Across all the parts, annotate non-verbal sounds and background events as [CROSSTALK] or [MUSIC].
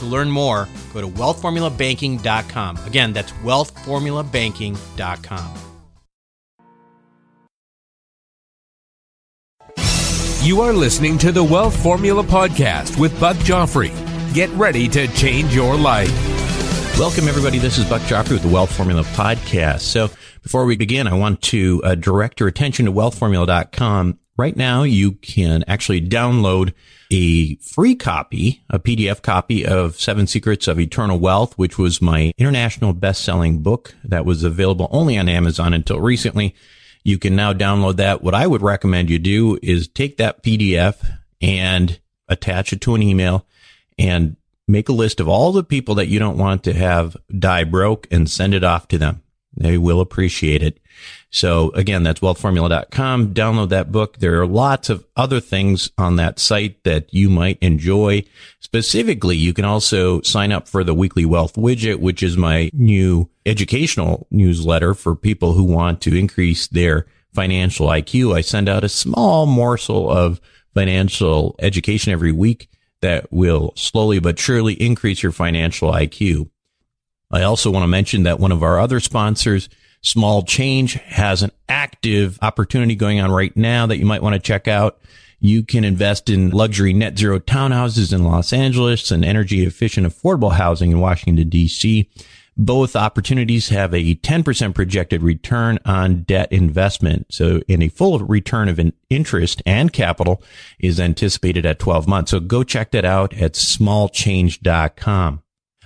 To learn more, go to wealthformulabanking.com. Again, that's wealthformulabanking.com. You are listening to the Wealth Formula Podcast with Buck Joffrey. Get ready to change your life. Welcome, everybody. This is Buck Joffrey with the Wealth Formula Podcast. So, before we begin, I want to uh, direct your attention to wealthformula.com. Right now, you can actually download a free copy, a PDF copy of Seven Secrets of Eternal Wealth, which was my international best-selling book that was available only on Amazon until recently. You can now download that. What I would recommend you do is take that PDF and attach it to an email and make a list of all the people that you don't want to have die broke and send it off to them. They will appreciate it. So again, that's wealthformula.com. Download that book. There are lots of other things on that site that you might enjoy. Specifically, you can also sign up for the weekly wealth widget, which is my new educational newsletter for people who want to increase their financial IQ. I send out a small morsel of financial education every week that will slowly but surely increase your financial IQ. I also want to mention that one of our other sponsors, Small Change, has an active opportunity going on right now that you might want to check out. You can invest in luxury net zero townhouses in Los Angeles and energy efficient affordable housing in Washington, D.C. Both opportunities have a 10% projected return on debt investment. So, in a full return of interest and capital is anticipated at 12 months. So, go check that out at smallchange.com.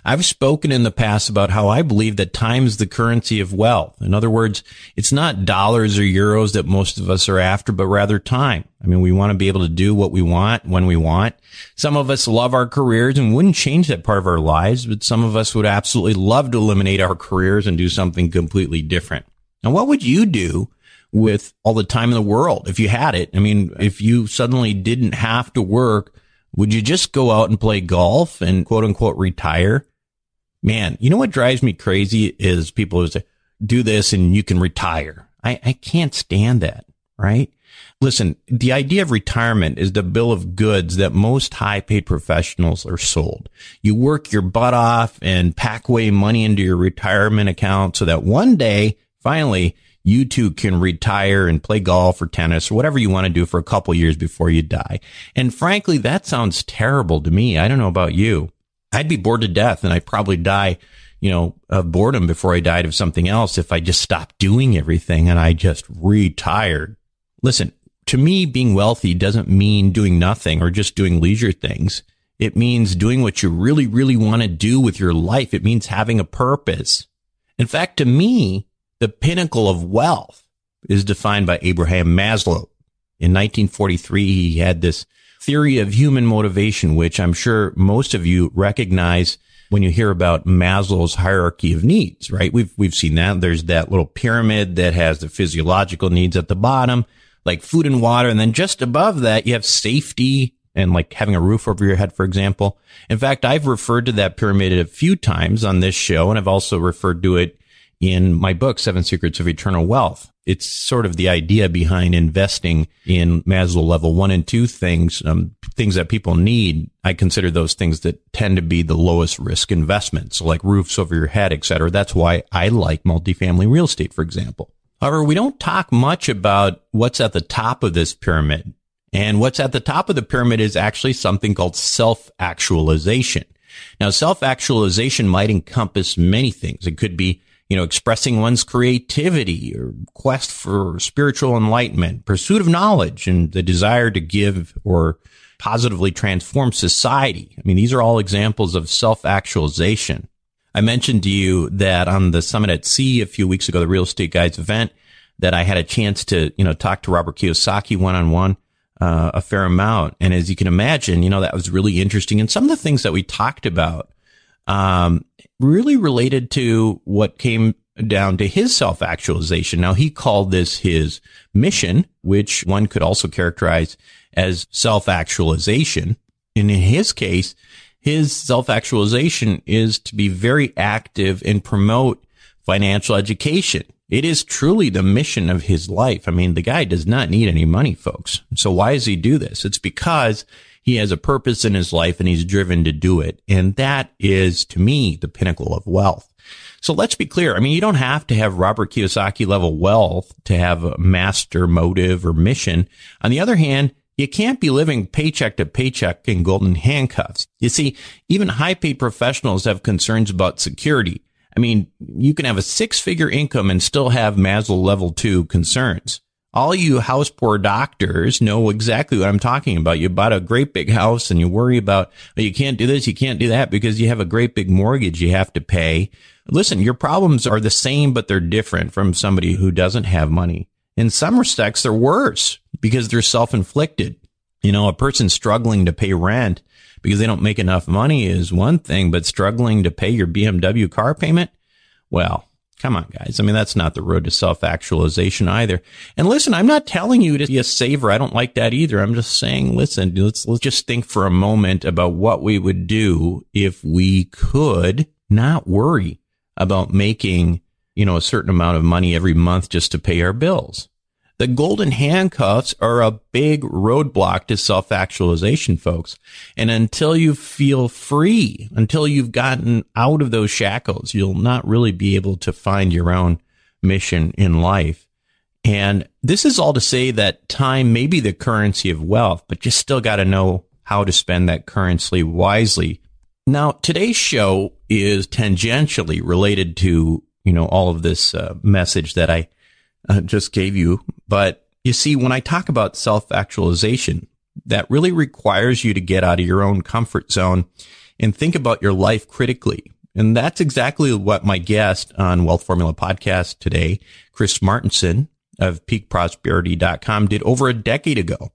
I've spoken in the past about how I believe that time is the currency of wealth. In other words, it's not dollars or euros that most of us are after, but rather time. I mean, we want to be able to do what we want when we want. Some of us love our careers and wouldn't change that part of our lives, but some of us would absolutely love to eliminate our careers and do something completely different. Now, what would you do with all the time in the world if you had it? I mean, if you suddenly didn't have to work, would you just go out and play golf and quote unquote retire? Man, you know what drives me crazy is people who say, do this and you can retire. I, I can't stand that, right? Listen, the idea of retirement is the bill of goods that most high paid professionals are sold. You work your butt off and pack away money into your retirement account so that one day, finally, you too can retire and play golf or tennis or whatever you want to do for a couple years before you die. And frankly, that sounds terrible to me. I don't know about you. I'd be bored to death and I'd probably die, you know, of boredom before I died of something else if I just stopped doing everything and I just retired. Listen, to me, being wealthy doesn't mean doing nothing or just doing leisure things. It means doing what you really, really want to do with your life. It means having a purpose. In fact, to me, the pinnacle of wealth is defined by Abraham Maslow. In 1943, he had this theory of human motivation, which I'm sure most of you recognize when you hear about Maslow's hierarchy of needs, right? We've, we've seen that. There's that little pyramid that has the physiological needs at the bottom, like food and water. And then just above that, you have safety and like having a roof over your head, for example. In fact, I've referred to that pyramid a few times on this show, and I've also referred to it in my book, Seven Secrets of Eternal Wealth. It's sort of the idea behind investing in Maslow level one and two things, um, things that people need. I consider those things that tend to be the lowest risk investments, like roofs over your head, et cetera. That's why I like multifamily real estate, for example. However, we don't talk much about what's at the top of this pyramid. And what's at the top of the pyramid is actually something called self-actualization. Now, self-actualization might encompass many things. It could be, you know, expressing one's creativity or quest for spiritual enlightenment, pursuit of knowledge and the desire to give or positively transform society. I mean, these are all examples of self-actualization. I mentioned to you that on the Summit at Sea a few weeks ago, the Real Estate Guys event, that I had a chance to, you know, talk to Robert Kiyosaki one on one uh, a fair amount. And as you can imagine, you know, that was really interesting. And some of the things that we talked about, um, really related to what came down to his self actualization. Now, he called this his mission, which one could also characterize as self actualization. And in his case, his self actualization is to be very active and promote financial education. It is truly the mission of his life. I mean, the guy does not need any money, folks. So why does he do this? It's because he has a purpose in his life and he's driven to do it. And that is to me the pinnacle of wealth. So let's be clear. I mean, you don't have to have Robert Kiyosaki level wealth to have a master motive or mission. On the other hand, you can't be living paycheck to paycheck in golden handcuffs. You see, even high paid professionals have concerns about security. I mean, you can have a six figure income and still have Maslow level two concerns. All you house poor doctors know exactly what I'm talking about. You bought a great big house and you worry about, oh, you can't do this, you can't do that because you have a great big mortgage you have to pay. Listen, your problems are the same, but they're different from somebody who doesn't have money. In some respects, they're worse because they're self-inflicted. You know, a person struggling to pay rent because they don't make enough money is one thing, but struggling to pay your BMW car payment, well, come on, guys. I mean, that's not the road to self actualization either. And listen, I'm not telling you to be a saver. I don't like that either. I'm just saying, listen, let's, let's just think for a moment about what we would do if we could not worry about making, you know, a certain amount of money every month just to pay our bills. The golden handcuffs are a big roadblock to self actualization, folks. And until you feel free, until you've gotten out of those shackles, you'll not really be able to find your own mission in life. And this is all to say that time may be the currency of wealth, but you still got to know how to spend that currency wisely. Now, today's show is tangentially related to, you know, all of this uh, message that I uh, just gave you. But you see, when I talk about self actualization, that really requires you to get out of your own comfort zone and think about your life critically. And that's exactly what my guest on Wealth Formula podcast today, Chris Martenson of peakprosperity.com did over a decade ago.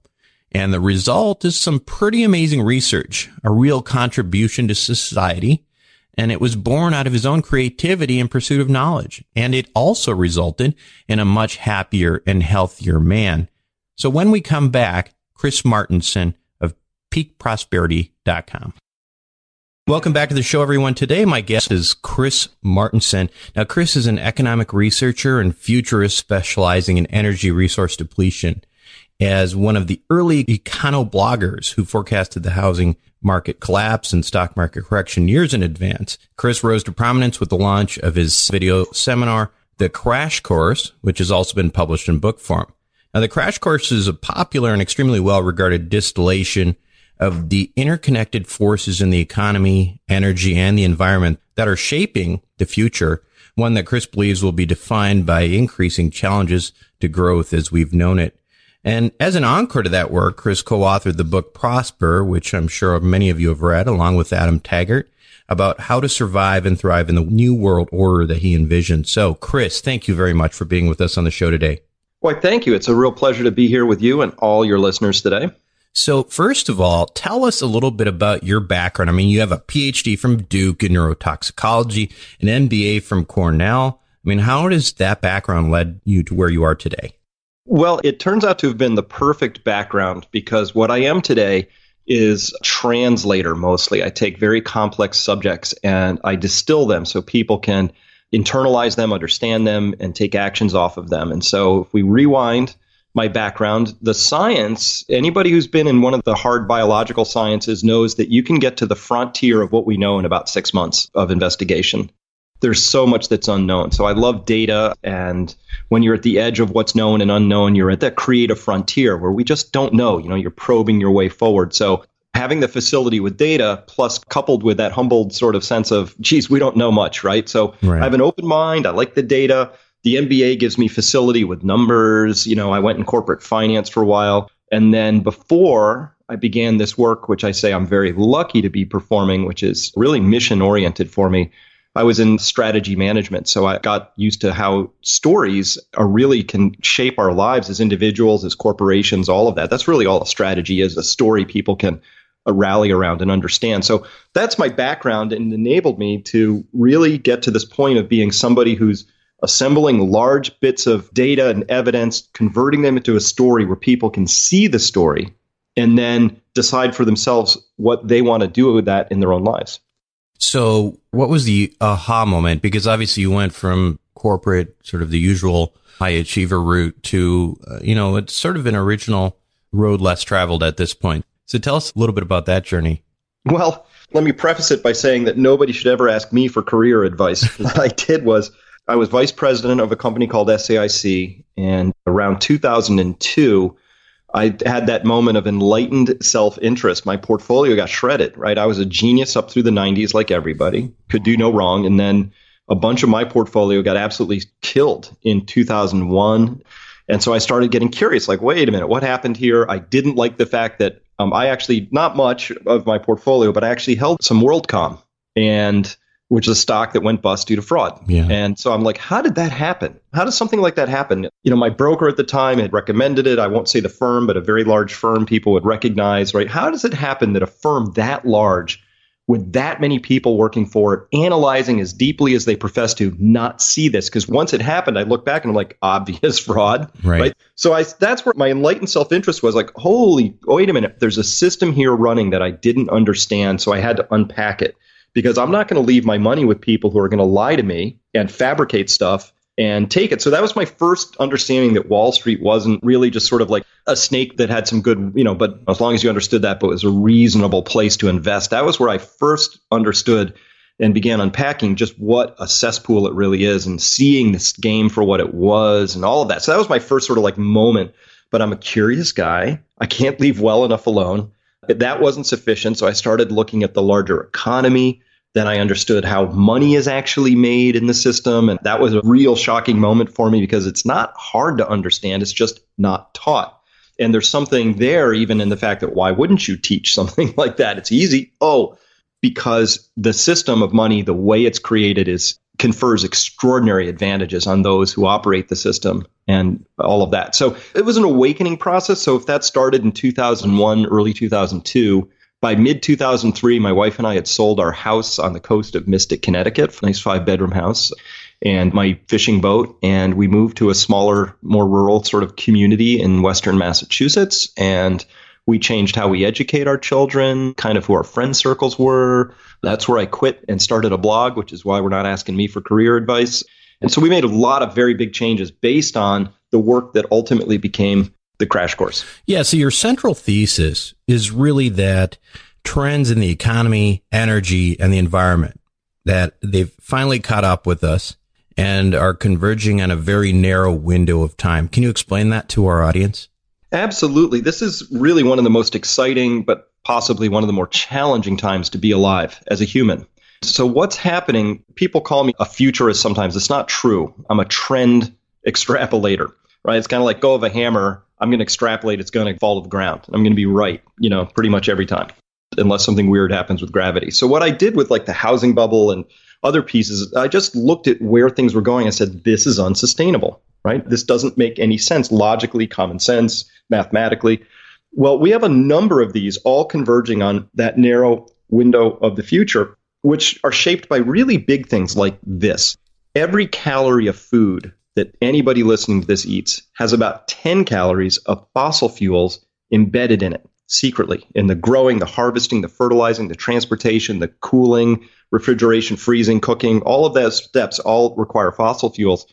And the result is some pretty amazing research, a real contribution to society and it was born out of his own creativity and pursuit of knowledge. And it also resulted in a much happier and healthier man. So when we come back, Chris Martenson of peakprosperity.com. Welcome back to the show, everyone. Today, my guest is Chris Martenson. Now, Chris is an economic researcher and futurist specializing in energy resource depletion. As one of the early econo bloggers who forecasted the housing market collapse and stock market correction years in advance. Chris rose to prominence with the launch of his video seminar, The Crash Course, which has also been published in book form. Now, The Crash Course is a popular and extremely well regarded distillation of the interconnected forces in the economy, energy, and the environment that are shaping the future, one that Chris believes will be defined by increasing challenges to growth as we've known it and as an encore to that work, Chris co-authored the book Prosper, which I'm sure many of you have read, along with Adam Taggart, about how to survive and thrive in the new world order that he envisioned. So, Chris, thank you very much for being with us on the show today. Why, thank you. It's a real pleasure to be here with you and all your listeners today. So, first of all, tell us a little bit about your background. I mean, you have a PhD from Duke in neurotoxicology, an MBA from Cornell. I mean, how does that background led you to where you are today? Well, it turns out to have been the perfect background because what I am today is translator mostly. I take very complex subjects and I distill them so people can internalize them, understand them, and take actions off of them. And so if we rewind my background, the science, anybody who's been in one of the hard biological sciences knows that you can get to the frontier of what we know in about six months of investigation. There's so much that's unknown. So I love data. And when you're at the edge of what's known and unknown, you're at that creative frontier where we just don't know. You know, you're probing your way forward. So having the facility with data plus coupled with that humbled sort of sense of, geez, we don't know much, right? So right. I have an open mind. I like the data. The MBA gives me facility with numbers. You know, I went in corporate finance for a while. And then before I began this work, which I say I'm very lucky to be performing, which is really mission oriented for me. I was in strategy management, so I got used to how stories are really can shape our lives as individuals, as corporations, all of that. That's really all a strategy is a story people can uh, rally around and understand. So that's my background and enabled me to really get to this point of being somebody who's assembling large bits of data and evidence, converting them into a story where people can see the story and then decide for themselves what they want to do with that in their own lives. So, what was the aha moment? Because obviously, you went from corporate, sort of the usual high achiever route, to, uh, you know, it's sort of an original road less traveled at this point. So, tell us a little bit about that journey. Well, let me preface it by saying that nobody should ever ask me for career advice. [LAUGHS] what I did was I was vice president of a company called SAIC, and around 2002, I had that moment of enlightened self interest. My portfolio got shredded, right? I was a genius up through the 90s, like everybody, could do no wrong. And then a bunch of my portfolio got absolutely killed in 2001. And so I started getting curious like, wait a minute, what happened here? I didn't like the fact that um, I actually, not much of my portfolio, but I actually held some WorldCom. And which is a stock that went bust due to fraud. Yeah. And so I'm like, how did that happen? How does something like that happen? You know, my broker at the time had recommended it. I won't say the firm, but a very large firm people would recognize, right? How does it happen that a firm that large with that many people working for it, analyzing as deeply as they profess to, not see this? Because once it happened, I look back and I'm like, [LAUGHS] obvious fraud. Right. right? So I that's where my enlightened self-interest was like, holy, wait a minute, there's a system here running that I didn't understand. So I had to unpack it because I'm not going to leave my money with people who are going to lie to me and fabricate stuff and take it. So that was my first understanding that Wall Street wasn't really just sort of like a snake that had some good, you know, but as long as you understood that, but it was a reasonable place to invest. That was where I first understood and began unpacking just what a cesspool it really is and seeing this game for what it was and all of that. So that was my first sort of like moment. But I'm a curious guy. I can't leave well enough alone. That wasn't sufficient. So I started looking at the larger economy. Then I understood how money is actually made in the system. And that was a real shocking moment for me because it's not hard to understand. It's just not taught. And there's something there, even in the fact that why wouldn't you teach [LAUGHS] something like that? It's easy. Oh, because the system of money, the way it's created, is confers extraordinary advantages on those who operate the system and all of that. So it was an awakening process. So if that started in 2001, early 2002, by mid 2003, my wife and I had sold our house on the coast of Mystic, Connecticut, nice five bedroom house, and my fishing boat. And we moved to a smaller, more rural sort of community in Western Massachusetts. And we changed how we educate our children, kind of who our friend circles were. That's where I quit and started a blog, which is why we're not asking me for career advice. And so we made a lot of very big changes based on the work that ultimately became the crash course. Yeah. So your central thesis is really that trends in the economy, energy, and the environment that they've finally caught up with us and are converging on a very narrow window of time. Can you explain that to our audience? Absolutely. This is really one of the most exciting, but possibly one of the more challenging times to be alive as a human. So, what's happening? People call me a futurist sometimes. It's not true. I'm a trend extrapolator, right? It's kind of like go of a hammer. I'm going to extrapolate. It's going to fall to the ground. I'm going to be right, you know, pretty much every time, unless something weird happens with gravity. So, what I did with like the housing bubble and other pieces, I just looked at where things were going. I said, this is unsustainable, right? This doesn't make any sense logically, common sense, mathematically. Well, we have a number of these all converging on that narrow window of the future, which are shaped by really big things like this. Every calorie of food that anybody listening to this eats has about 10 calories of fossil fuels embedded in it. secretly in the growing, the harvesting, the fertilizing, the transportation, the cooling, refrigeration, freezing, cooking, all of those steps all require fossil fuels.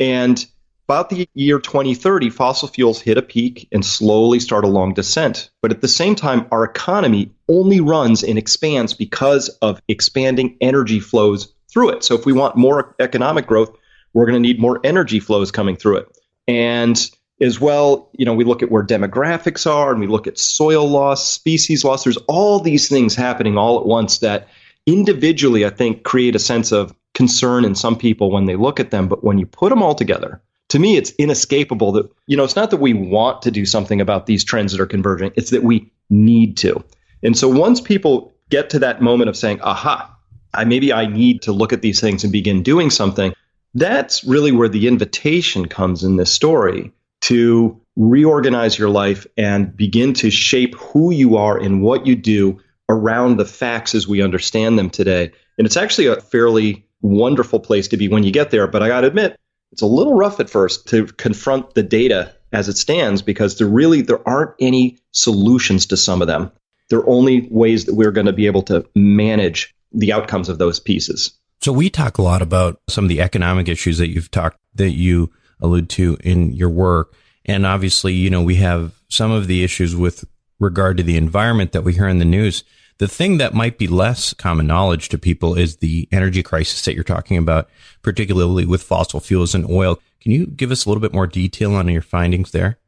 And about the year 2030, fossil fuels hit a peak and slowly start a long descent. But at the same time, our economy only runs and expands because of expanding energy flows through it. So if we want more economic growth, we're going to need more energy flows coming through it. And as well, you know, we look at where demographics are and we look at soil loss, species loss. There's all these things happening all at once that individually, I think, create a sense of concern in some people when they look at them. But when you put them all together, to me, it's inescapable that, you know, it's not that we want to do something about these trends that are converging, it's that we need to. And so once people get to that moment of saying, aha, I, maybe I need to look at these things and begin doing something, that's really where the invitation comes in this story to reorganize your life and begin to shape who you are and what you do around the facts as we understand them today. And it's actually a fairly wonderful place to be when you get there. But I got to admit, it's a little rough at first to confront the data as it stands because there really there aren't any solutions to some of them. There are only ways that we're going to be able to manage the outcomes of those pieces. So we talk a lot about some of the economic issues that you've talked that you allude to in your work. And obviously, you know, we have some of the issues with regard to the environment that we hear in the news. The thing that might be less common knowledge to people is the energy crisis that you're talking about, particularly with fossil fuels and oil. Can you give us a little bit more detail on your findings there?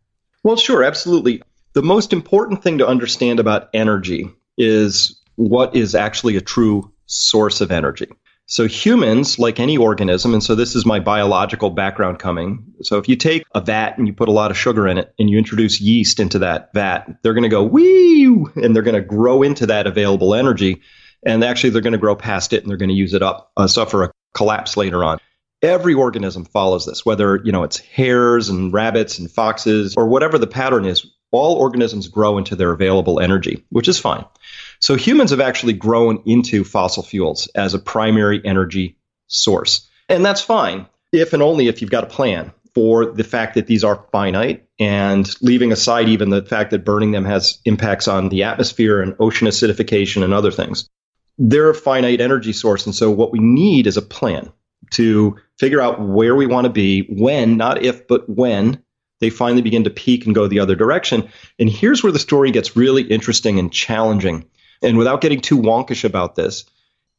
Well, sure, absolutely. The most important thing to understand about energy is what is actually a true source of energy. So humans, like any organism, and so this is my biological background coming. So if you take a vat and you put a lot of sugar in it and you introduce yeast into that vat, they're going to go wee and they're going to grow into that available energy. And actually they're going to grow past it and they're going to use it up, uh, suffer a collapse later on. Every organism follows this, whether, you know, it's hares and rabbits and foxes or whatever the pattern is. All organisms grow into their available energy, which is fine. So humans have actually grown into fossil fuels as a primary energy source. And that's fine if and only if you've got a plan for the fact that these are finite and leaving aside even the fact that burning them has impacts on the atmosphere and ocean acidification and other things. They're a finite energy source. And so what we need is a plan to figure out where we want to be, when, not if, but when they finally begin to peak and go the other direction. And here's where the story gets really interesting and challenging. And without getting too wonkish about this,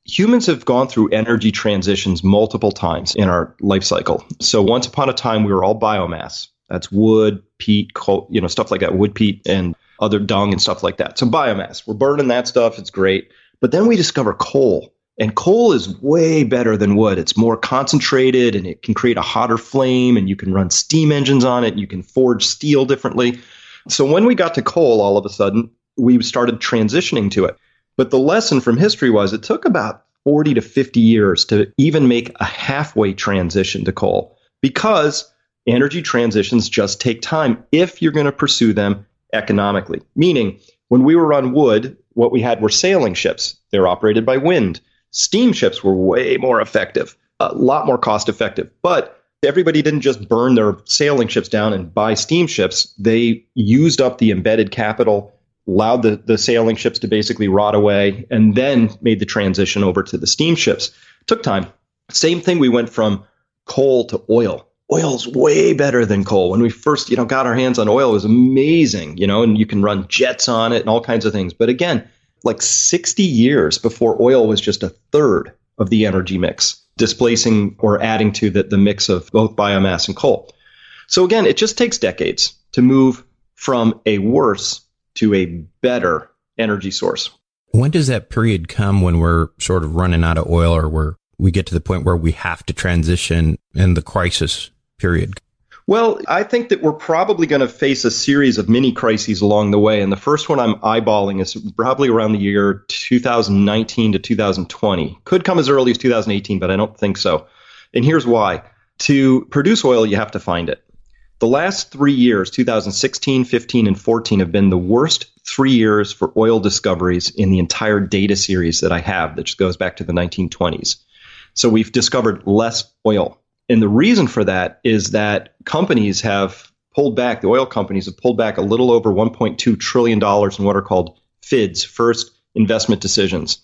humans have gone through energy transitions multiple times in our life cycle. So once upon a time, we were all biomass. That's wood, peat, coal, you know, stuff like that, wood, peat, and other dung and stuff like that. So biomass, we're burning that stuff. It's great. But then we discover coal. And coal is way better than wood. It's more concentrated and it can create a hotter flame and you can run steam engines on it. You can forge steel differently. So when we got to coal, all of a sudden, we started transitioning to it. But the lesson from history was it took about 40 to 50 years to even make a halfway transition to coal because energy transitions just take time if you're going to pursue them economically. Meaning, when we were on wood, what we had were sailing ships. They're operated by wind. Steamships were way more effective, a lot more cost effective. But everybody didn't just burn their sailing ships down and buy steamships. They used up the embedded capital allowed the, the sailing ships to basically rot away, and then made the transition over to the steamships. Took time. Same thing, we went from coal to oil. Oil's way better than coal. When we first, you know, got our hands on oil, it was amazing, you know, and you can run jets on it and all kinds of things. But again, like 60 years before oil was just a third of the energy mix, displacing or adding to the, the mix of both biomass and coal. So again, it just takes decades to move from a worse to a better energy source. When does that period come when we're sort of running out of oil or where we get to the point where we have to transition in the crisis period? Well, I think that we're probably going to face a series of mini crises along the way. And the first one I'm eyeballing is probably around the year 2019 to 2020. Could come as early as 2018, but I don't think so. And here's why. To produce oil, you have to find it. The last three years, 2016, 15, and 14, have been the worst three years for oil discoveries in the entire data series that I have, that goes back to the 1920s. So we've discovered less oil. And the reason for that is that companies have pulled back, the oil companies have pulled back a little over $1.2 trillion in what are called FIDs, first investment decisions,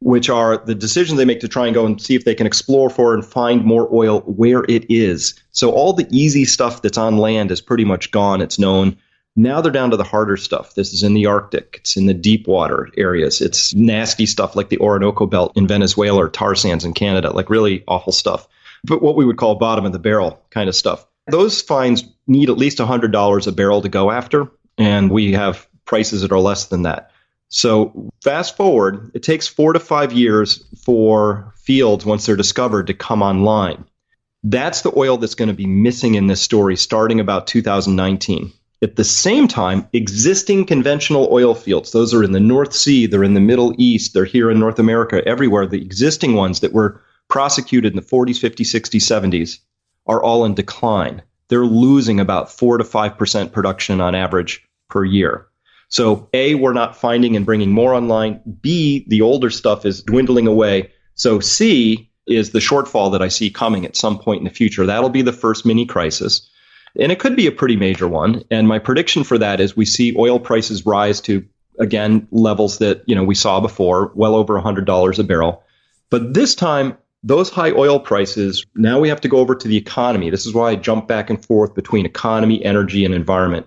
which are the decisions they make to try and go and see if they can explore for and find more oil where it is. So all the easy stuff that's on land is pretty much gone. It's known. Now they're down to the harder stuff. This is in the Arctic. It's in the deep water areas. It's nasty stuff like the Orinoco Belt in Venezuela or tar sands in Canada, like really awful stuff. But what we would call bottom of the barrel kind of stuff. Those finds need at least $100 a barrel to go after, and we have prices that are less than that. So fast forward, it takes four to five years for fields, once they're discovered, to come online. That's the oil that's going to be missing in this story starting about 2019. At the same time, existing conventional oil fields, those are in the North Sea, they're in the Middle East, they're here in North America, everywhere. The existing ones that were prosecuted in the 40s, 50s, 60s, 70s are all in decline. They're losing about 4 to 5% production on average per year. So, A, we're not finding and bringing more online. B, the older stuff is dwindling away. So, C is the shortfall that I see coming at some point in the future. That'll be the first mini crisis. And it could be a pretty major one. And my prediction for that is we see oil prices rise to, again, levels that, you know, we saw before, well over $100 a barrel. But this time, those high oil prices, now we have to go over to the economy. This is why I jump back and forth between economy, energy, and environment.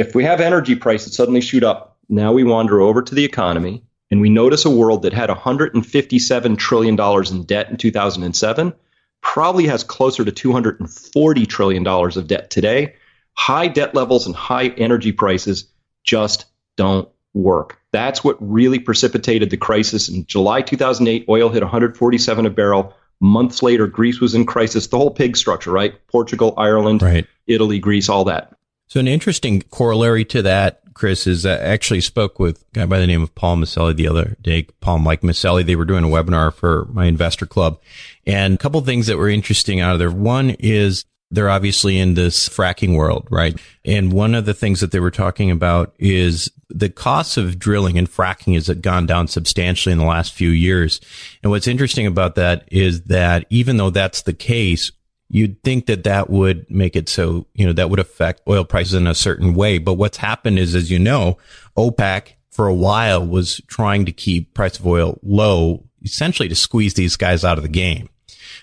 If we have energy prices suddenly shoot up, now we wander over to the economy and we notice a world that had $157 trillion in debt in 2007 probably has closer to $240 trillion of debt today. High debt levels and high energy prices just don't work. That's what really precipitated the crisis in July 2008. Oil hit 147 a barrel. Months later, Greece was in crisis. The whole pig structure, right? Portugal, Ireland, right. Italy, Greece, all that. So an interesting corollary to that, Chris, is I actually spoke with a guy by the name of Paul Maselli the other day. Paul Mike Maselli. They were doing a webinar for my investor club, and a couple things that were interesting out of there. One is they're obviously in this fracking world, right? And one of the things that they were talking about is the cost of drilling and fracking has gone down substantially in the last few years. And what's interesting about that is that even though that's the case, you'd think that that would make it so, you know, that would affect oil prices in a certain way. But what's happened is, as you know, OPEC for a while was trying to keep price of oil low, essentially to squeeze these guys out of the game.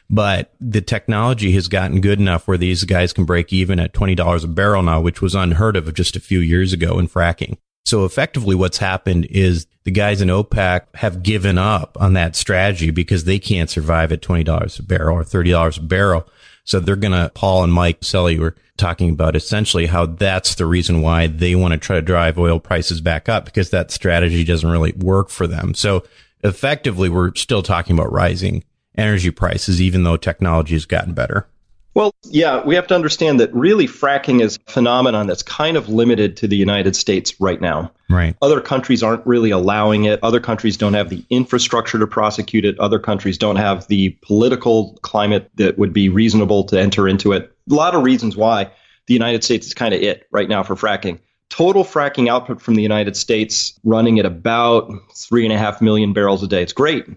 But the technology has gotten good enough where these guys can break even at $20 a barrel now, which was unheard of just a few years ago in fracking. So effectively what's happened is the guys in OPEC have given up on that strategy because they can't survive at $20 a barrel or $30 a barrel. So they're going to, Paul and Mike Sully were talking about essentially how that's the reason why they want to try to drive oil prices back up because that strategy doesn't really work for them. So effectively, we're still talking about rising energy prices, even though technology has gotten better. Well, yeah, we have to understand that really fracking is a phenomenon that's kind of limited to the United States right now. Right. Other countries aren't really allowing it. Other countries don't have the infrastructure to prosecute it. Other countries don't have the political climate that would be reasonable to enter into it. A lot of reasons why the United States is kind of it right now for fracking. Total fracking output from the United States running at about three and a half million barrels a day. It's great.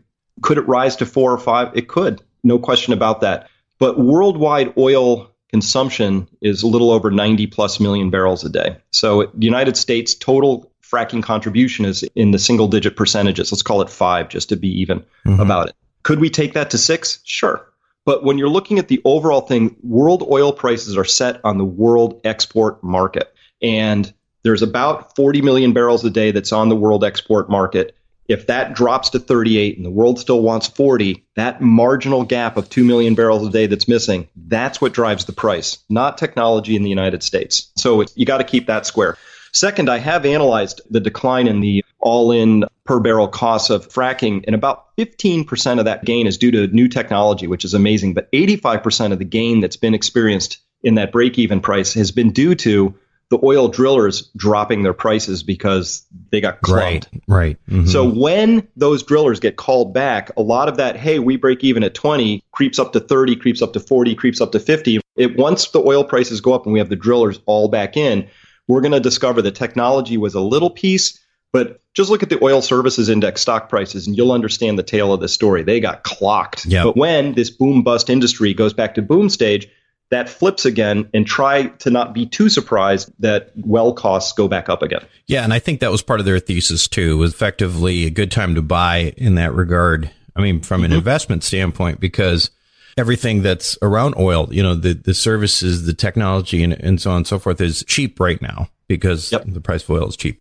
Could it rise to four or five? It could. No question about that. But worldwide oil consumption is a little over 90 plus million barrels a day. So the United States total fracking contribution is in the single digit percentages. Let's call it five just to be even mm-hmm. about it. Could we take that to six? Sure. But when you're looking at the overall thing, world oil prices are set on the world export market. And there's about 40 million barrels a day that's on the world export market. If that drops to 38 and the world still wants 40, that marginal gap of 2 million barrels a day that's missing, that's what drives the price, not technology in the United States. So you got to keep that square. Second, I have analyzed the decline in the all in per barrel costs of fracking, and about 15% of that gain is due to new technology, which is amazing. But 85% of the gain that's been experienced in that break even price has been due to the oil drillers dropping their prices because they got clubbed. Right. Right. Mm-hmm. So when those drillers get called back, a lot of that, hey, we break even at 20, creeps up to 30, creeps up to 40, creeps up to 50. It once the oil prices go up and we have the drillers all back in, we're going to discover the technology was a little piece, but just look at the oil services index stock prices and you'll understand the tale of the story. They got clocked. Yep. But when this boom bust industry goes back to boom stage, that flips again and try to not be too surprised that well costs go back up again. Yeah, and I think that was part of their thesis too. Was effectively a good time to buy in that regard. I mean, from an mm-hmm. investment standpoint, because everything that's around oil, you know, the the services, the technology, and, and so on and so forth is cheap right now because yep. the price of oil is cheap.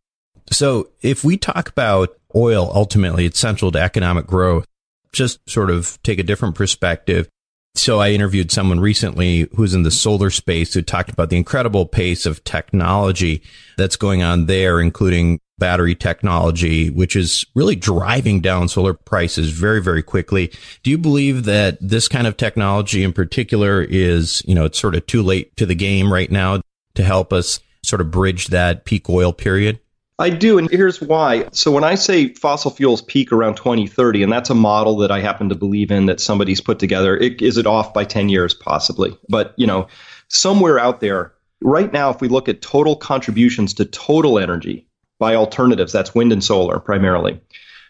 So if we talk about oil, ultimately, it's central to economic growth. Just sort of take a different perspective so I interviewed someone recently who's in the solar space who talked about the incredible pace of technology that's going on there, including battery technology, which is really driving down solar prices very, very quickly. Do you believe that this kind of technology in particular is, you know, it's sort of too late to the game right now to help us sort of bridge that peak oil period? I do, and here's why. So when I say fossil fuels peak around 2030, and that's a model that I happen to believe in that somebody's put together, it, is it off by 10 years possibly? But you know, somewhere out there, right now, if we look at total contributions to total energy by alternatives, that's wind and solar primarily.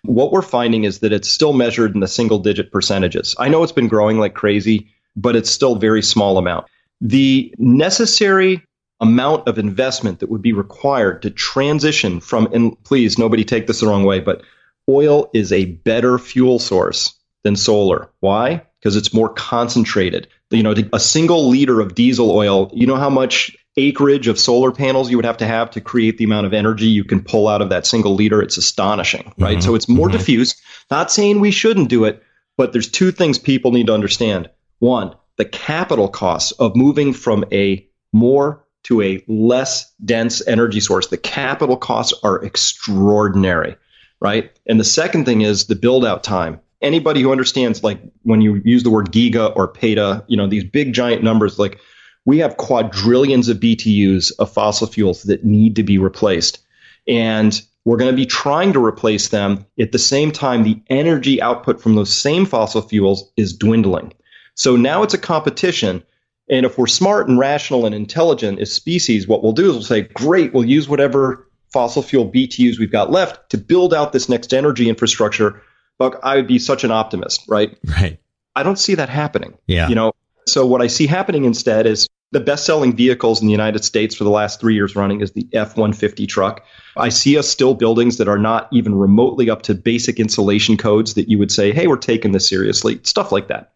What we're finding is that it's still measured in the single digit percentages. I know it's been growing like crazy, but it's still very small amount. The necessary amount of investment that would be required to transition from, and please, nobody take this the wrong way, but oil is a better fuel source than solar. Why? Because it's more concentrated. You know, a single liter of diesel oil, you know how much acreage of solar panels you would have to have to create the amount of energy you can pull out of that single liter? It's astonishing, right? Mm-hmm. So it's more mm-hmm. diffuse. Not saying we shouldn't do it, but there's two things people need to understand. One, the capital costs of moving from a more to a less dense energy source, the capital costs are extraordinary, right? And the second thing is the build out time. Anybody who understands, like when you use the word giga or peta, you know, these big giant numbers, like we have quadrillions of BTUs of fossil fuels that need to be replaced. And we're going to be trying to replace them at the same time the energy output from those same fossil fuels is dwindling. So now it's a competition and if we're smart and rational and intelligent as species, what we'll do is we'll say, great, we'll use whatever fossil fuel BTUs we've got left to build out this next energy infrastructure. But I would be such an optimist, right? Right. I don't see that happening. Yeah. You know, so what I see happening instead is the best selling vehicles in the United States for the last three years running is the F 150 truck. I see us still buildings that are not even remotely up to basic insulation codes that you would say, hey, we're taking this seriously, stuff like that.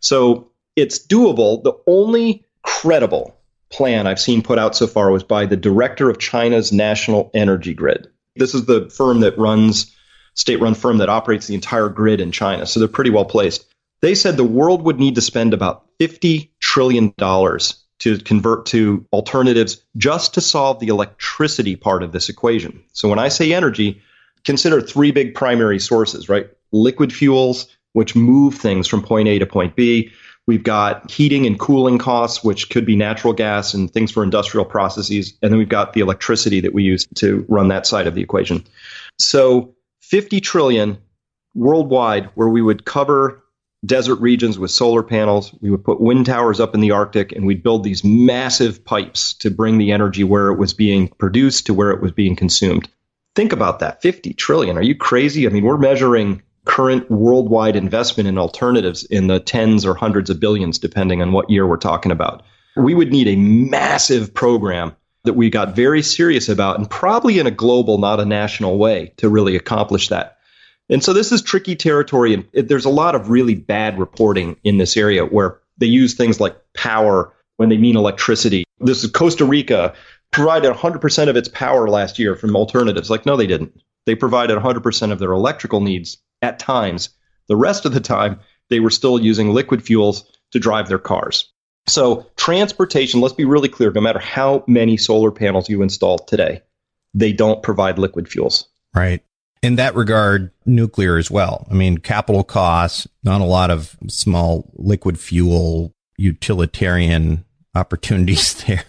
So it's doable. The only credible plan I've seen put out so far was by the director of China's national energy grid. This is the firm that runs, state run firm that operates the entire grid in China. So they're pretty well placed. They said the world would need to spend about $50 trillion to convert to alternatives just to solve the electricity part of this equation. So when I say energy, consider three big primary sources, right? Liquid fuels, which move things from point A to point B. We've got heating and cooling costs, which could be natural gas and things for industrial processes. And then we've got the electricity that we use to run that side of the equation. So 50 trillion worldwide, where we would cover desert regions with solar panels. We would put wind towers up in the Arctic and we'd build these massive pipes to bring the energy where it was being produced to where it was being consumed. Think about that 50 trillion. Are you crazy? I mean, we're measuring current worldwide investment in alternatives in the tens or hundreds of billions, depending on what year we're talking about. We would need a massive program that we got very serious about and probably in a global, not a national way to really accomplish that. And so this is tricky territory. And there's a lot of really bad reporting in this area where they use things like power when they mean electricity. This is Costa Rica provided 100% of its power last year from alternatives. Like, no, they didn't. They provided 100% of their electrical needs at times. The rest of the time, they were still using liquid fuels to drive their cars. So, transportation, let's be really clear no matter how many solar panels you install today, they don't provide liquid fuels. Right. In that regard, nuclear as well. I mean, capital costs, not a lot of small liquid fuel utilitarian opportunities [LAUGHS] there.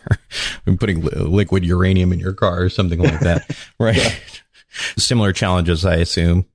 I'm putting liquid uranium in your car or something like that. [LAUGHS] right. Yeah. Similar challenges, I assume.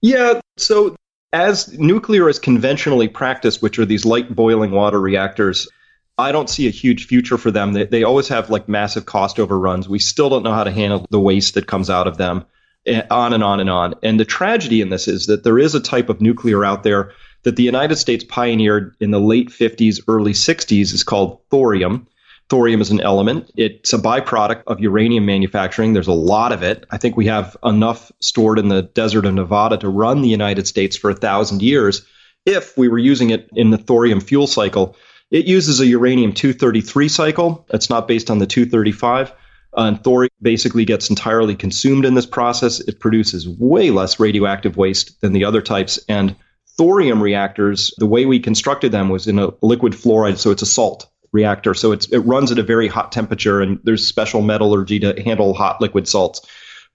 Yeah. So, as nuclear is conventionally practiced, which are these light boiling water reactors, I don't see a huge future for them. They, they always have like massive cost overruns. We still don't know how to handle the waste that comes out of them, and on and on and on. And the tragedy in this is that there is a type of nuclear out there that the United States pioneered in the late 50s, early 60s is called thorium. Thorium is an element. It's a byproduct of uranium manufacturing. There's a lot of it. I think we have enough stored in the desert of Nevada to run the United States for a thousand years if we were using it in the thorium fuel cycle. It uses a uranium 233 cycle. It's not based on the 235. Uh, and thorium basically gets entirely consumed in this process. It produces way less radioactive waste than the other types. And thorium reactors, the way we constructed them was in a liquid fluoride, so it's a salt reactor. So it's, it runs at a very hot temperature, and there's special metallurgy to handle hot liquid salts.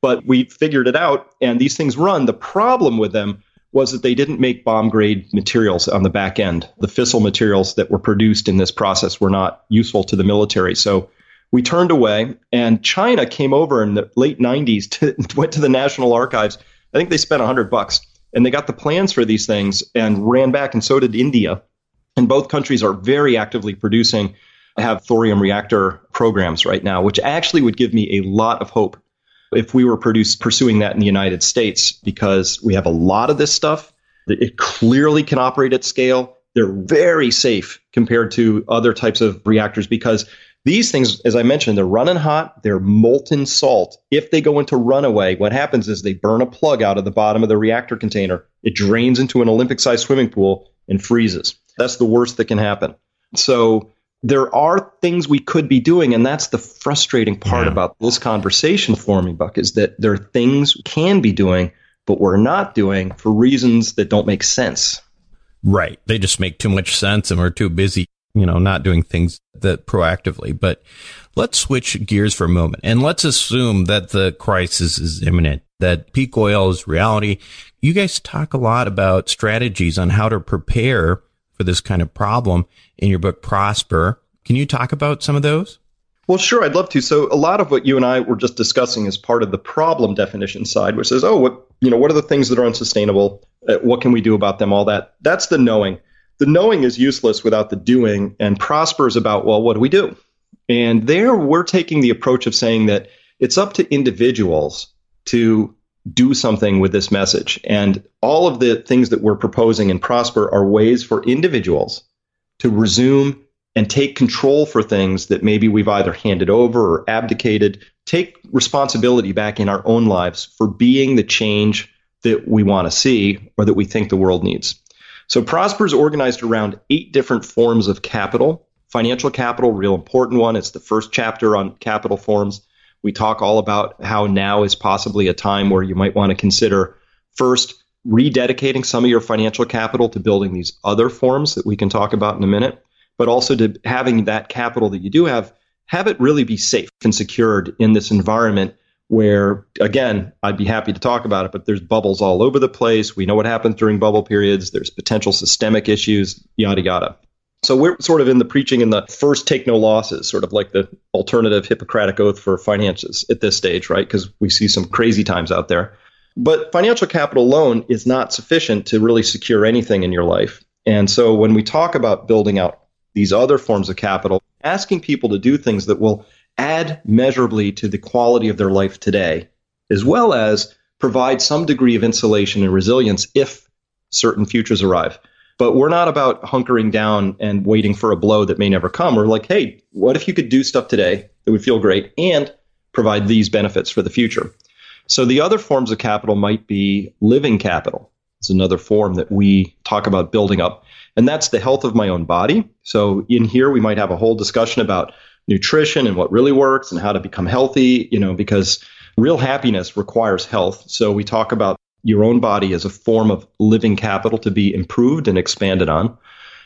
But we figured it out, and these things run. The problem with them was that they didn't make bomb grade materials on the back end. The fissile materials that were produced in this process were not useful to the military. So we turned away, and China came over in the late 90s, to, [LAUGHS] went to the National Archives. I think they spent 100 bucks, and they got the plans for these things and ran back, and so did India. And both countries are very actively producing, have thorium reactor programs right now, which actually would give me a lot of hope if we were produce, pursuing that in the United States because we have a lot of this stuff. It clearly can operate at scale. They're very safe compared to other types of reactors because these things, as I mentioned, they're running hot, they're molten salt. If they go into runaway, what happens is they burn a plug out of the bottom of the reactor container. It drains into an Olympic sized swimming pool and freezes. That's the worst that can happen. So there are things we could be doing, and that's the frustrating part yeah. about this conversation for me, Buck, is that there are things we can be doing, but we're not doing for reasons that don't make sense. Right. They just make too much sense and we're too busy, you know, not doing things that proactively. But let's switch gears for a moment and let's assume that the crisis is imminent, that peak oil is reality. You guys talk a lot about strategies on how to prepare for this kind of problem in your book, Prosper. Can you talk about some of those? Well, sure, I'd love to. So, a lot of what you and I were just discussing is part of the problem definition side, which says, oh, what you know, what are the things that are unsustainable? Uh, what can we do about them? All that. That's the knowing. The knowing is useless without the doing, and Prosper is about, well, what do we do? And there, we're taking the approach of saying that it's up to individuals to do something with this message. And all of the things that we're proposing in Prosper are ways for individuals to resume and take control for things that maybe we've either handed over or abdicated, take responsibility back in our own lives for being the change that we want to see or that we think the world needs. So Prosper is organized around eight different forms of capital. Financial capital, real important one. It's the first chapter on capital forms. We talk all about how now is possibly a time where you might want to consider first rededicating some of your financial capital to building these other forms that we can talk about in a minute, but also to having that capital that you do have, have it really be safe and secured in this environment where, again, I'd be happy to talk about it, but there's bubbles all over the place. We know what happens during bubble periods. There's potential systemic issues, yada, yada. So we're sort of in the preaching in the first take no losses, sort of like the alternative Hippocratic oath for finances at this stage, right? Because we see some crazy times out there. But financial capital alone is not sufficient to really secure anything in your life. And so when we talk about building out these other forms of capital, asking people to do things that will add measurably to the quality of their life today, as well as provide some degree of insulation and resilience if certain futures arrive. But we're not about hunkering down and waiting for a blow that may never come. We're like, hey, what if you could do stuff today that would feel great and provide these benefits for the future? So the other forms of capital might be living capital. It's another form that we talk about building up. And that's the health of my own body. So in here, we might have a whole discussion about nutrition and what really works and how to become healthy, you know, because real happiness requires health. So we talk about your own body as a form of living capital to be improved and expanded on.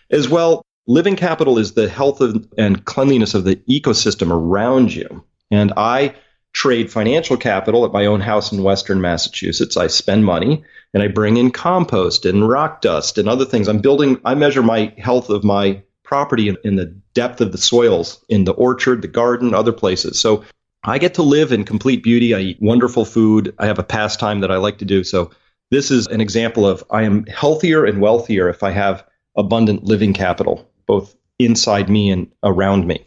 As well, living capital is the health of, and cleanliness of the ecosystem around you. And I trade financial capital at my own house in Western Massachusetts. I spend money and I bring in compost and rock dust and other things. I'm building, I measure my health of my property in, in the depth of the soils in the orchard, the garden, other places. So I get to live in complete beauty. I eat wonderful food. I have a pastime that I like to do. So this is an example of I am healthier and wealthier if I have abundant living capital, both inside me and around me.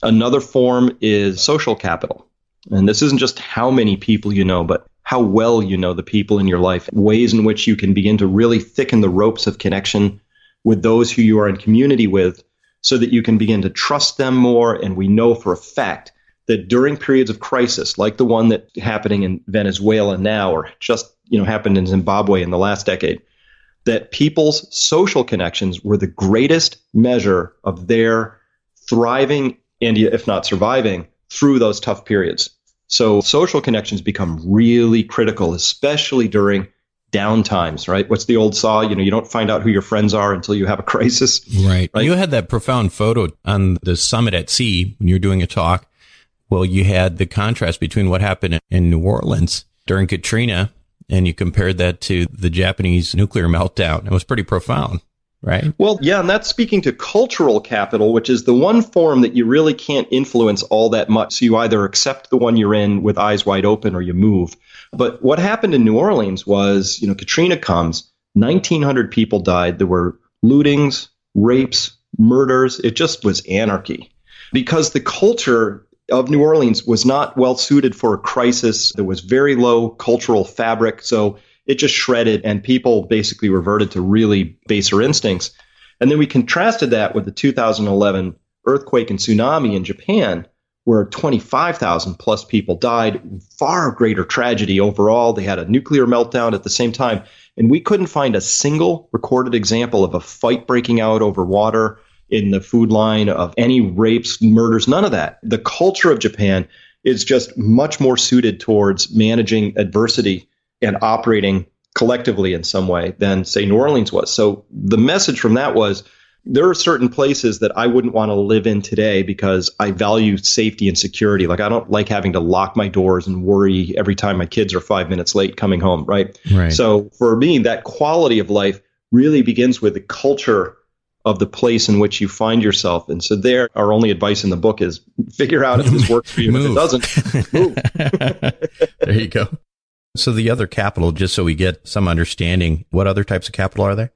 Another form is social capital. And this isn't just how many people you know, but how well you know the people in your life, ways in which you can begin to really thicken the ropes of connection with those who you are in community with so that you can begin to trust them more. And we know for a fact that during periods of crisis, like the one that's happening in Venezuela now, or just you know happened in Zimbabwe in the last decade, that people's social connections were the greatest measure of their thriving and if not surviving through those tough periods. So social connections become really critical, especially during downtimes, right? What's the old saw? You know, you don't find out who your friends are until you have a crisis. Right. right? You had that profound photo on the summit at sea when you're doing a talk. Well, you had the contrast between what happened in New Orleans during Katrina and you compared that to the Japanese nuclear meltdown. It was pretty profound right? Well, yeah, and that's speaking to cultural capital, which is the one form that you really can't influence all that much. So you either accept the one you're in with eyes wide open or you move. But what happened in New Orleans was, you know, Katrina comes, 1,900 people died. There were lootings, rapes, murders. It just was anarchy because the culture of New Orleans was not well suited for a crisis. There was very low cultural fabric. So it just shredded and people basically reverted to really baser instincts. And then we contrasted that with the 2011 earthquake and tsunami in Japan, where 25,000 plus people died, far greater tragedy overall. They had a nuclear meltdown at the same time. And we couldn't find a single recorded example of a fight breaking out over water in the food line, of any rapes, murders, none of that. The culture of Japan is just much more suited towards managing adversity and operating collectively in some way than say New Orleans was. So the message from that was there are certain places that I wouldn't want to live in today because I value safety and security. Like I don't like having to lock my doors and worry every time my kids are 5 minutes late coming home, right? right. So for me that quality of life really begins with the culture of the place in which you find yourself. And so there our only advice in the book is figure out if this [LAUGHS] works for you. if it doesn't, [LAUGHS] move. there you go. So the other capital, just so we get some understanding, what other types of capital are there?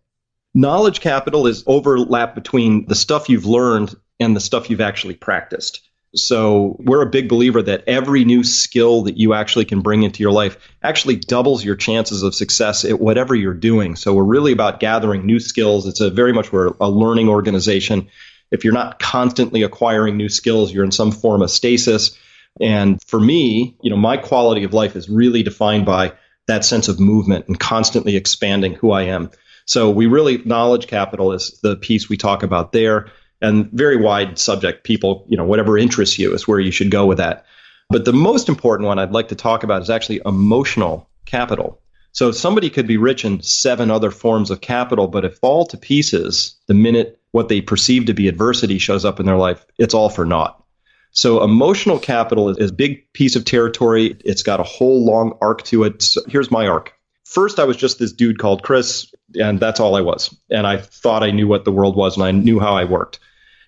Knowledge capital is overlap between the stuff you've learned and the stuff you've actually practiced. So we're a big believer that every new skill that you actually can bring into your life actually doubles your chances of success at whatever you're doing. So we're really about gathering new skills. It's a very much we're a learning organization. If you're not constantly acquiring new skills, you're in some form of stasis. And for me, you know, my quality of life is really defined by that sense of movement and constantly expanding who I am. So we really knowledge capital is the piece we talk about there and very wide subject people, you know, whatever interests you is where you should go with that. But the most important one I'd like to talk about is actually emotional capital. So somebody could be rich in seven other forms of capital, but if fall to pieces the minute what they perceive to be adversity shows up in their life, it's all for naught. So emotional capital is, a big piece of territory. It's got a whole long arc to it. So here's my arc. First, I was just this dude called Chris, and that's all I was. And I thought I knew what the world was and I knew how I worked.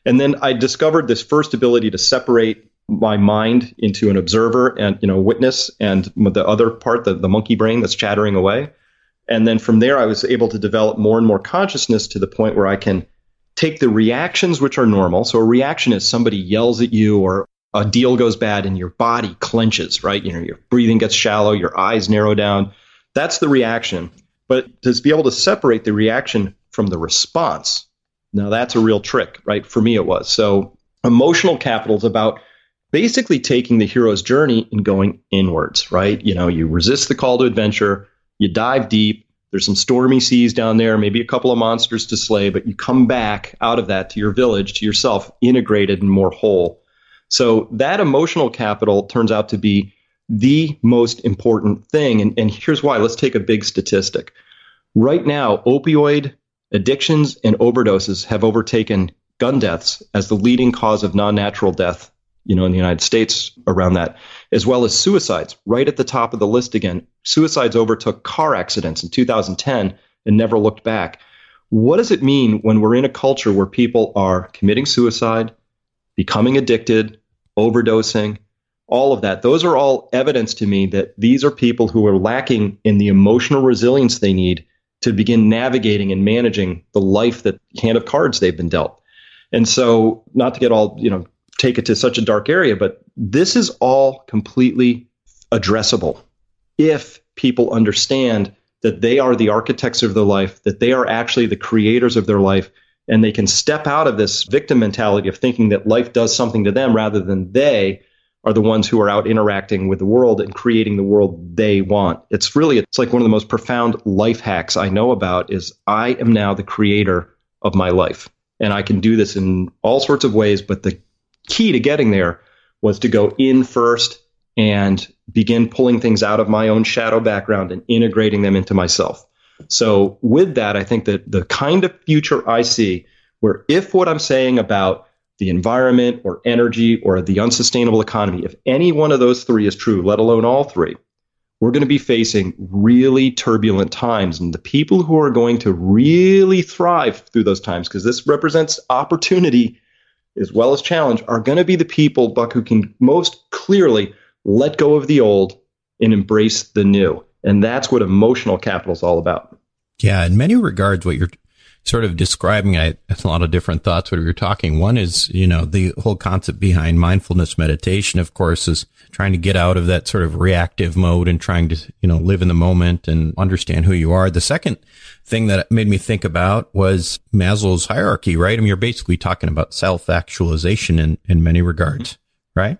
And then I discovered this first ability to separate my mind into an observer and you know witness and the other part the, the monkey brain that's chattering away and then from there i was able to develop more and more consciousness to the point where i can take the reactions which are normal. So a reaction is somebody yells at you or a deal goes bad and your body clenches, right? You know, your breathing gets shallow, your eyes narrow down. That's the reaction. But to be able to separate the reaction from the response, now that's a real trick, right? For me, it was. So emotional capital is about basically taking the hero's journey and going inwards, right? You know, you resist the call to adventure, you dive deep, there's some stormy seas down there, maybe a couple of monsters to slay, but you come back out of that to your village, to yourself, integrated and more whole. So that emotional capital turns out to be the most important thing. And, and here's why. Let's take a big statistic. Right now, opioid addictions and overdoses have overtaken gun deaths as the leading cause of non natural death you know, in the United States around that, as well as suicides, right at the top of the list again. Suicides overtook car accidents in 2010 and never looked back. What does it mean when we're in a culture where people are committing suicide, becoming addicted, overdosing, all of that? Those are all evidence to me that these are people who are lacking in the emotional resilience they need to begin navigating and managing the life that hand of cards they've been dealt. And so, not to get all you know take it to such a dark area, but this is all completely addressable. if people understand that they are the architects of their life, that they are actually the creators of their life, and they can step out of this victim mentality of thinking that life does something to them rather than they are the ones who are out interacting with the world and creating the world they want. It's really it's like one of the most profound life hacks I know about is I am now the creator of my life. And I can do this in all sorts of ways, but the key to getting there was to go in first and begin pulling things out of my own shadow background and integrating them into myself. So with that, I think that the kind of future I see where if what I'm saying about the environment or energy or the unsustainable economy, if any one of those three is true, let alone all three, we're going to be facing really turbulent times. And the people who are going to really thrive through those times, because this represents opportunity as well as challenge, are going to be the people, Buck, who can most clearly let go of the old and embrace the new. And that's what emotional capital is all about. Yeah, in many regards, what you're sort of describing I, a lot of different thoughts when we were talking. One is, you know, the whole concept behind mindfulness meditation, of course, is trying to get out of that sort of reactive mode and trying to, you know, live in the moment and understand who you are. The second thing that made me think about was Maslow's hierarchy, right? I mean, you're basically talking about self actualization in, in many regards, mm-hmm. right?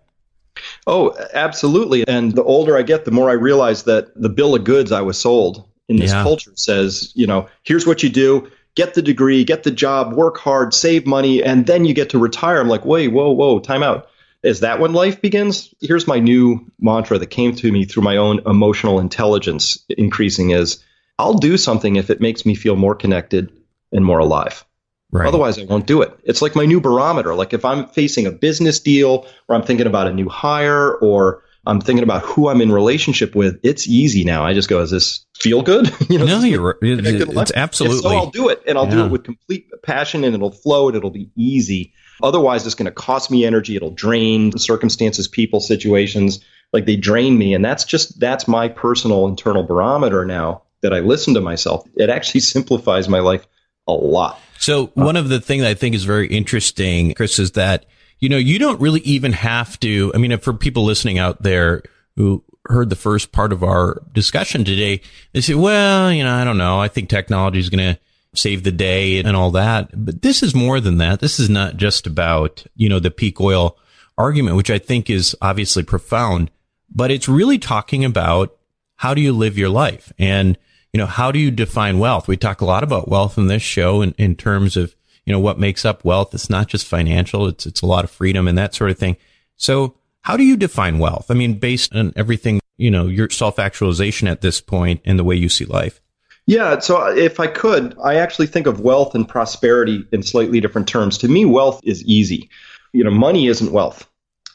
Oh, absolutely. And the older I get, the more I realize that the bill of goods I was sold in this yeah. culture says, you know, here's what you do get the degree, get the job, work hard, save money, and then you get to retire. I'm like, wait, whoa, whoa, time out. Is that when life begins? Here's my new mantra that came to me through my own emotional intelligence increasing is I'll do something if it makes me feel more connected and more alive. Right. Otherwise, I won't do it. It's like my new barometer. Like if I'm facing a business deal or I'm thinking about a new hire or I'm thinking about who I'm in relationship with. It's easy now. I just go, "Does this feel good?" [LAUGHS] you know, no, you're. It's absolutely. so I'll do it, and I'll yeah. do it with complete passion, and it'll flow, and it'll be easy. Otherwise, it's going to cost me energy. It'll drain circumstances, people, situations. Like they drain me, and that's just that's my personal internal barometer now. That I listen to myself. It actually [LAUGHS] simplifies my life a lot. So uh, one of the things I think is very interesting, Chris, is that you know, you don't really even have to. I mean, for people listening out there who heard the first part of our discussion today, they say, well, you know, I don't know. I think technology is going to save the day and all that. But this is more than that. This is not just about, you know, the peak oil argument, which I think is obviously profound, but it's really talking about how do you live your life and, you know, how do you define wealth? We talk a lot about wealth in this show in, in terms of you know, what makes up wealth. It's not just financial. It's, it's a lot of freedom and that sort of thing. So how do you define wealth? I mean, based on everything, you know, your self actualization at this point and the way you see life. Yeah. So if I could, I actually think of wealth and prosperity in slightly different terms. To me, wealth is easy. You know, money isn't wealth.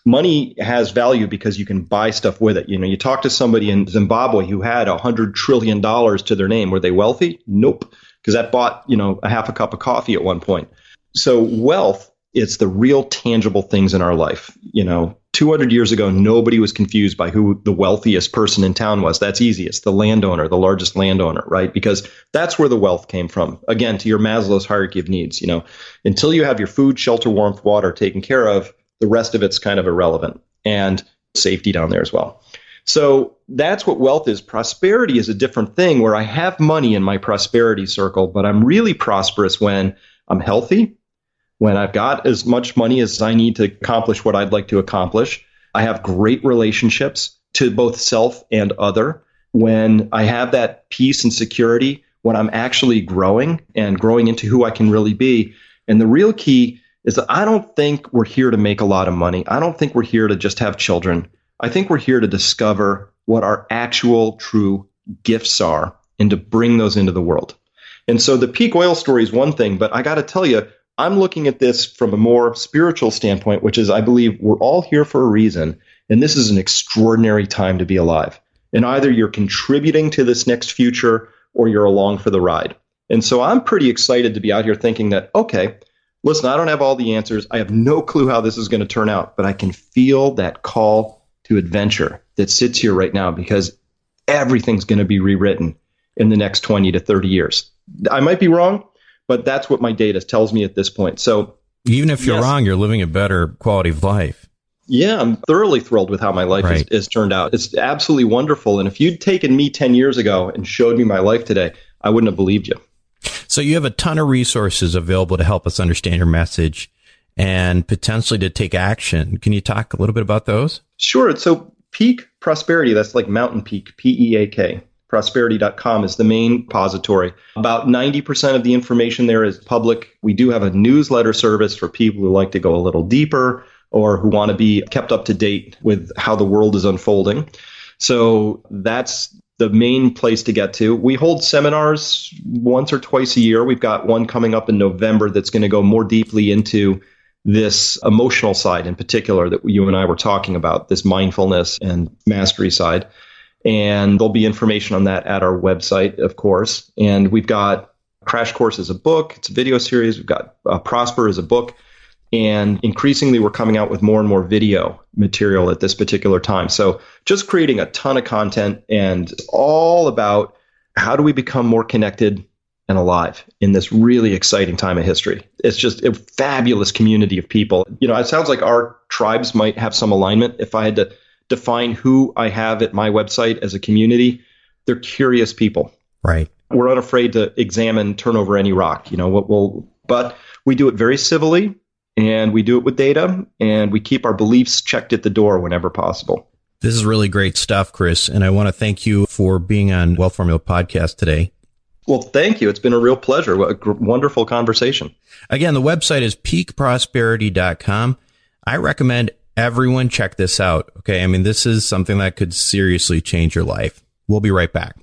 Money has value because you can buy stuff with it. You know, you talk to somebody in Zimbabwe who had a hundred trillion dollars to their name. Were they wealthy? Nope because that bought, you know, a half a cup of coffee at one point. So wealth, it's the real tangible things in our life. You know, 200 years ago, nobody was confused by who the wealthiest person in town was. That's easy. It's the landowner, the largest landowner, right? Because that's where the wealth came from. Again, to your Maslow's hierarchy of needs, you know, until you have your food, shelter, warmth, water taken care of, the rest of it's kind of irrelevant and safety down there as well. So that's what wealth is. Prosperity is a different thing where I have money in my prosperity circle, but I'm really prosperous when I'm healthy, when I've got as much money as I need to accomplish what I'd like to accomplish. I have great relationships to both self and other. When I have that peace and security, when I'm actually growing and growing into who I can really be. And the real key is that I don't think we're here to make a lot of money. I don't think we're here to just have children. I think we're here to discover what our actual true gifts are and to bring those into the world. And so the peak oil story is one thing, but I got to tell you, I'm looking at this from a more spiritual standpoint, which is I believe we're all here for a reason. And this is an extraordinary time to be alive. And either you're contributing to this next future or you're along for the ride. And so I'm pretty excited to be out here thinking that, okay, listen, I don't have all the answers. I have no clue how this is going to turn out, but I can feel that call to adventure that sits here right now because everything's going to be rewritten in the next 20 to 30 years. I might be wrong, but that's what my data tells me at this point. So even if you're yes, wrong, you're living a better quality of life. Yeah, I'm thoroughly thrilled with how my life Right. has, has turned out. It's absolutely wonderful. And if you'd taken me 10 years ago and showed me my life today, I wouldn't have believed you. So you have a ton of resources available to help us understand your message and potentially to take action. Can you talk a little bit about those? Sure. So Peak Prosperity, that's like Mountain Peak, P E A K. Prosperity.com is the main repository. About 90% of the information there is public. We do have a newsletter service for people who like to go a little deeper or who want to be kept up to date with how the world is unfolding. So that's the main place to get to. We hold seminars once or twice a year. We've got one coming up in November that's going to go more deeply into this emotional side in particular that you and I were talking about, this mindfulness and mastery side. And there'll be information on that at our website, of course. And we've got Crash Course as a book, it's a video series. We've got uh, Prosper as a book. And increasingly, we're coming out with more and more video material at this particular time. So, just creating a ton of content and all about how do we become more connected and alive in this really exciting time of history. It's just a fabulous community of people. You know, it sounds like our tribes might have some alignment. If I had to define who I have at my website as a community, they're curious people. Right. We're unafraid to examine, turn over any rock. You know what will, but we do it very civilly and we do it with data and we keep our beliefs checked at the door whenever possible. This is really great stuff, Chris. And I want to thank you for being on Wealth Formula Podcast today. Well, thank you. It's been a real pleasure. What a gr- wonderful conversation. Again, the website is peakprosperity.com. I recommend everyone check this out. Okay. I mean, this is something that could seriously change your life. We'll be right back.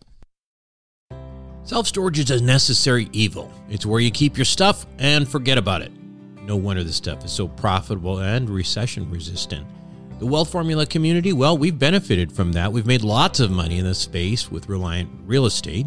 Self storage is a necessary evil. It's where you keep your stuff and forget about it. No wonder this stuff is so profitable and recession resistant. The Wealth Formula community, well, we've benefited from that. We've made lots of money in this space with Reliant Real Estate,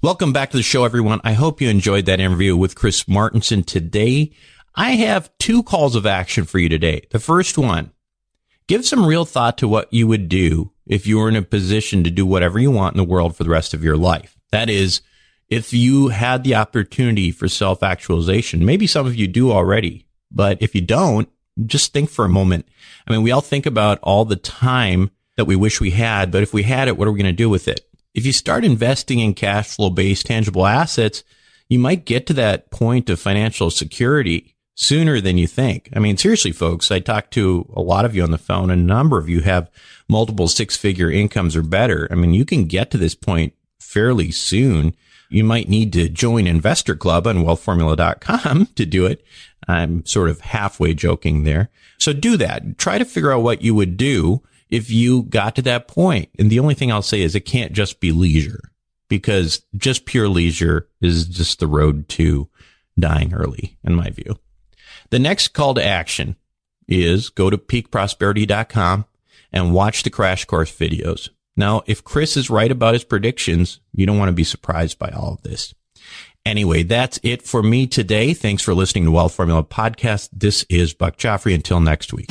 Welcome back to the show, everyone. I hope you enjoyed that interview with Chris Martenson today. I have two calls of action for you today. The first one, give some real thought to what you would do if you were in a position to do whatever you want in the world for the rest of your life. That is, if you had the opportunity for self actualization. Maybe some of you do already, but if you don't, just think for a moment. I mean, we all think about all the time that we wish we had, but if we had it, what are we going to do with it? If you start investing in cash flow based tangible assets, you might get to that point of financial security sooner than you think. I mean, seriously, folks, I talked to a lot of you on the phone and a number of you have multiple six figure incomes or better. I mean, you can get to this point fairly soon. You might need to join Investor Club on wealthformula.com [LAUGHS] to do it. I'm sort of halfway joking there. So do that. Try to figure out what you would do if you got to that point. And the only thing I'll say is it can't just be leisure because just pure leisure is just the road to dying early, in my view. The next call to action is go to peakprosperity.com and watch the crash course videos. Now, if Chris is right about his predictions, you don't want to be surprised by all of this. Anyway, that's it for me today. Thanks for listening to Wealth Formula Podcast. This is Buck Joffrey. Until next week.